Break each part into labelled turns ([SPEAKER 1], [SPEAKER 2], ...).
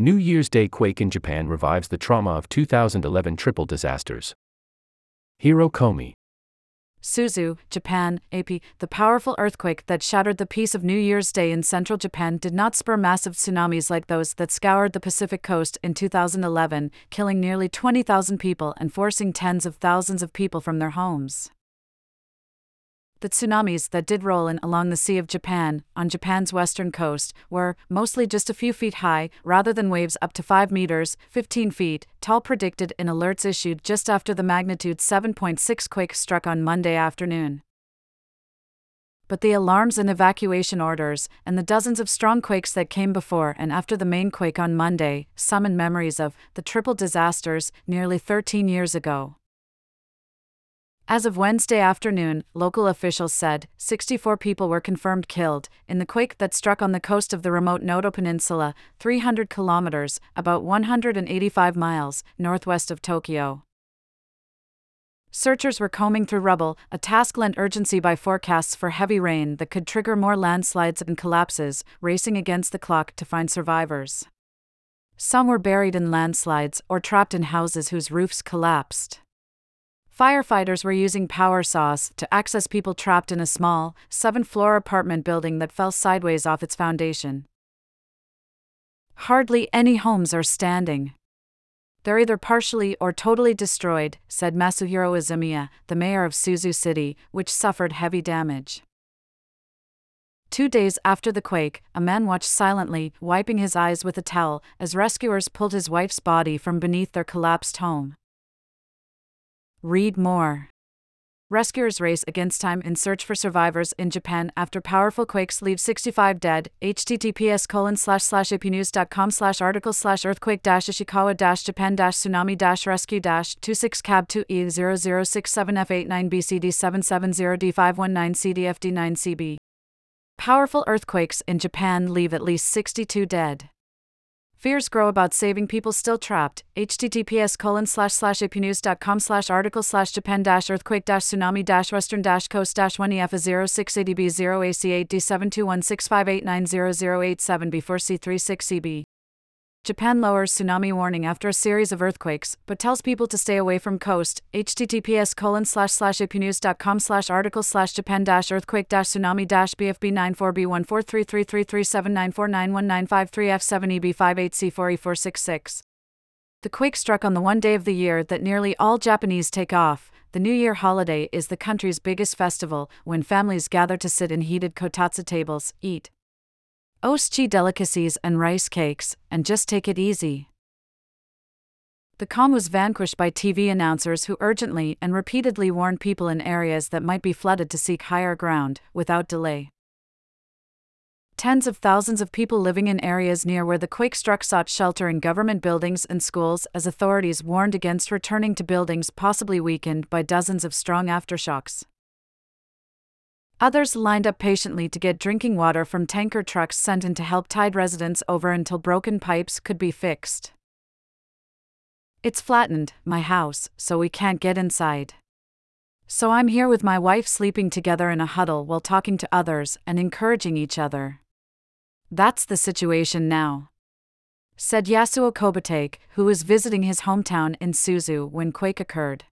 [SPEAKER 1] New Year's Day quake in Japan revives the trauma of 2011 triple disasters. Hiro Komae.
[SPEAKER 2] Suzu, Japan, AP, the powerful earthquake that shattered the peace of New Year's Day in central Japan did not spur massive tsunamis like those that scoured the Pacific coast in 2011, killing nearly 20,000 people and forcing tens of thousands of people from their homes. The tsunamis that did roll in along the Sea of Japan, on Japan's western coast, were mostly just a few feet high, rather than waves up to 5 meters, 15 feet, tall, predicted in alerts issued just after the magnitude 7.6 quake struck on Monday afternoon. But the alarms and evacuation orders, and the dozens of strong quakes that came before and after the main quake on Monday, summon memories of the triple disasters nearly 13 years ago. As of Wednesday afternoon, local officials said 64 people were confirmed killed in the quake that struck on the coast of the remote Noto Peninsula, 300 kilometers, about 185 miles, northwest of Tokyo. Searchers were combing through rubble, a task lent urgency by forecasts for heavy rain that could trigger more landslides and collapses, racing against the clock to find survivors. Some were buried in landslides or trapped in houses whose roofs collapsed. Firefighters were using power saws to access people trapped in a small, seven floor apartment building that fell sideways off its foundation. Hardly any homes are standing. They're either partially or totally destroyed, said Masuhiro Izumiya, the mayor of Suzu City, which suffered heavy damage. Two days after the quake, a man watched silently, wiping his eyes with a towel, as rescuers pulled his wife's body from beneath their collapsed home. Read more. Rescuers race against time in search for survivors in Japan after powerful quakes leave 65 dead. https colon slash slash slash article slash earthquake dash ishikawa dash japan dash tsunami dash rescue dash 26 cab 2 e 0067 f89 bcd 770 d519 cdfd 9 cb. Powerful earthquakes in Japan leave at least 62 dead. Fears grow about saving people still trapped. https colon slash slash apnews.com slash article slash japan dash earthquake dash tsunami dash western dash coast dash 1 ef 0680b 0 ac 8 d 72165890087 before c36cb Japan lowers tsunami warning after a series of earthquakes, but tells people to stay away from coast. https colon slash slash apnews.com slash article slash japan dash earthquake dash tsunami dash bfb 94b143333794919553f7eb58c4e466. The quake struck on the one day of the year that nearly all Japanese take off. The New Year holiday is the country's biggest festival, when families gather to sit in heated kotatsu tables, eat, Osechi delicacies and rice cakes, and just take it easy. The calm was vanquished by TV announcers who urgently and repeatedly warned people in areas that might be flooded to seek higher ground, without delay. Tens of thousands of people living in areas near where the quake struck sought shelter in government buildings and schools as authorities warned against returning to buildings possibly weakened by dozens of strong aftershocks. Others lined up patiently to get drinking water from tanker trucks sent in to help tide residents over until broken pipes could be fixed. It's flattened, my house, so we can't get inside. So I'm here with my wife sleeping together in a huddle while talking to others and encouraging each other. That's the situation now. Said Yasuo Kobatake, who was visiting his hometown in Suzu when quake occurred.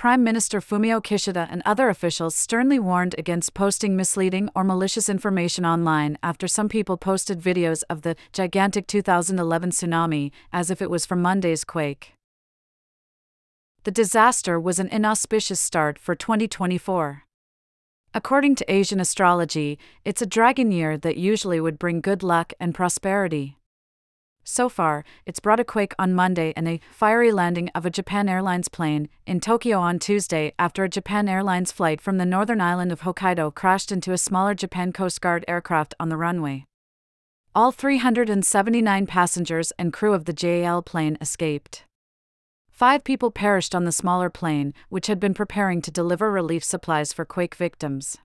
[SPEAKER 2] Prime Minister Fumio Kishida and other officials sternly warned against posting misleading or malicious information online after some people posted videos of the gigantic 2011 tsunami as if it was from Monday's quake. The disaster was an inauspicious start for 2024. According to Asian astrology, it's a dragon year that usually would bring good luck and prosperity. So far, it's brought a quake on Monday and a fiery landing of a Japan Airlines plane in Tokyo on Tuesday after a Japan Airlines flight from the northern island of Hokkaido crashed into a smaller Japan Coast Guard aircraft on the runway. All 379 passengers and crew of the JAL plane escaped. Five people perished on the smaller plane, which had been preparing to deliver relief supplies for quake victims.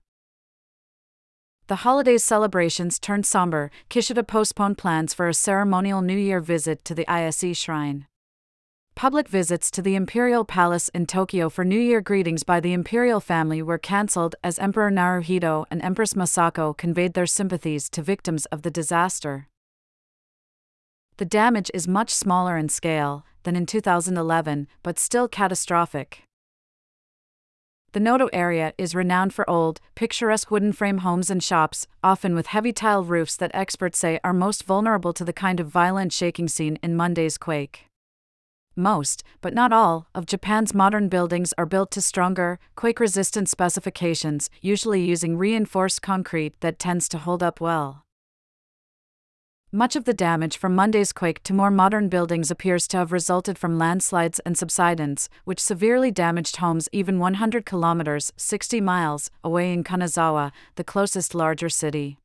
[SPEAKER 2] The holidays celebrations turned somber, Kishida postponed plans for a ceremonial New Year visit to the ISE shrine. Public visits to the Imperial Palace in Tokyo for New Year greetings by the imperial family were cancelled as Emperor Naruhito and Empress Masako conveyed their sympathies to victims of the disaster. The damage is much smaller in scale than in 2011, but still catastrophic. The Noto area is renowned for old, picturesque wooden frame homes and shops, often with heavy tile roofs that experts say are most vulnerable to the kind of violent shaking seen in Monday's quake. Most, but not all, of Japan's modern buildings are built to stronger, quake resistant specifications, usually using reinforced concrete that tends to hold up well. Much of the damage from Monday's quake to more modern buildings appears to have resulted from landslides and subsidence, which severely damaged homes even 100 kilometers 60 miles away in Kanazawa, the closest larger city.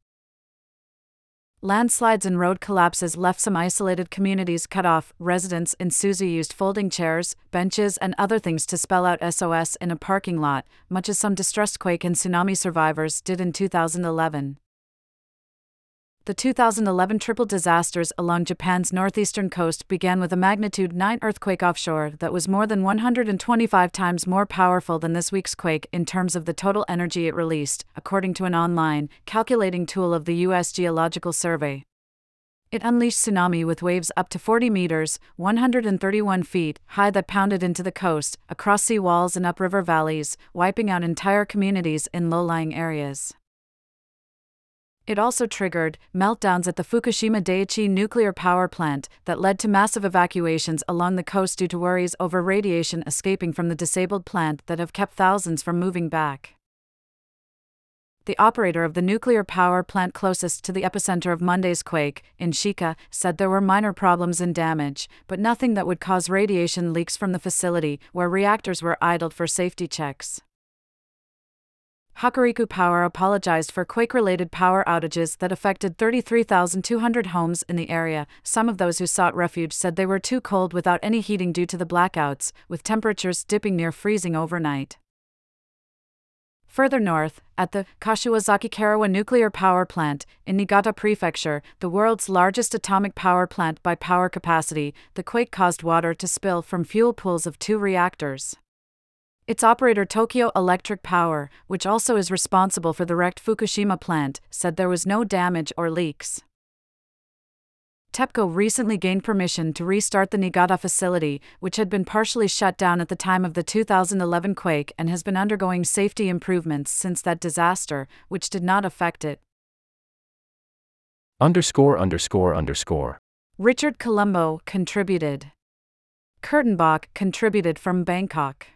[SPEAKER 2] Landslides and road collapses left some isolated communities cut off. Residents in Suzu used folding chairs, benches, and other things to spell out SOS in a parking lot, much as some distressed quake and tsunami survivors did in 2011. The 2011 triple disasters along Japan's northeastern coast began with a magnitude 9 earthquake offshore that was more than 125 times more powerful than this week's quake in terms of the total energy it released, according to an online calculating tool of the U.S. Geological Survey. It unleashed tsunami with waves up to 40 meters, 131 feet, high that pounded into the coast, across sea walls and upriver valleys, wiping out entire communities in low lying areas. It also triggered meltdowns at the Fukushima Daiichi nuclear power plant that led to massive evacuations along the coast due to worries over radiation escaping from the disabled plant that have kept thousands from moving back. The operator of the nuclear power plant closest to the epicenter of Monday's quake, in Shika, said there were minor problems and damage, but nothing that would cause radiation leaks from the facility, where reactors were idled for safety checks. Hokuriku Power apologized for quake related power outages that affected 33,200 homes in the area. Some of those who sought refuge said they were too cold without any heating due to the blackouts, with temperatures dipping near freezing overnight. Further north, at the Kashiwazaki Kariwa nuclear power plant in Niigata Prefecture, the world's largest atomic power plant by power capacity, the quake caused water to spill from fuel pools of two reactors. Its operator Tokyo Electric Power, which also is responsible for the wrecked Fukushima plant, said there was no damage or leaks. TEPCO recently gained permission to restart the Niigata facility, which had been partially shut down at the time of the 2011 quake and has been undergoing safety improvements since that disaster, which did not affect it.
[SPEAKER 1] Underscore underscore underscore.
[SPEAKER 2] Richard Colombo contributed. Kurtenbach contributed from Bangkok.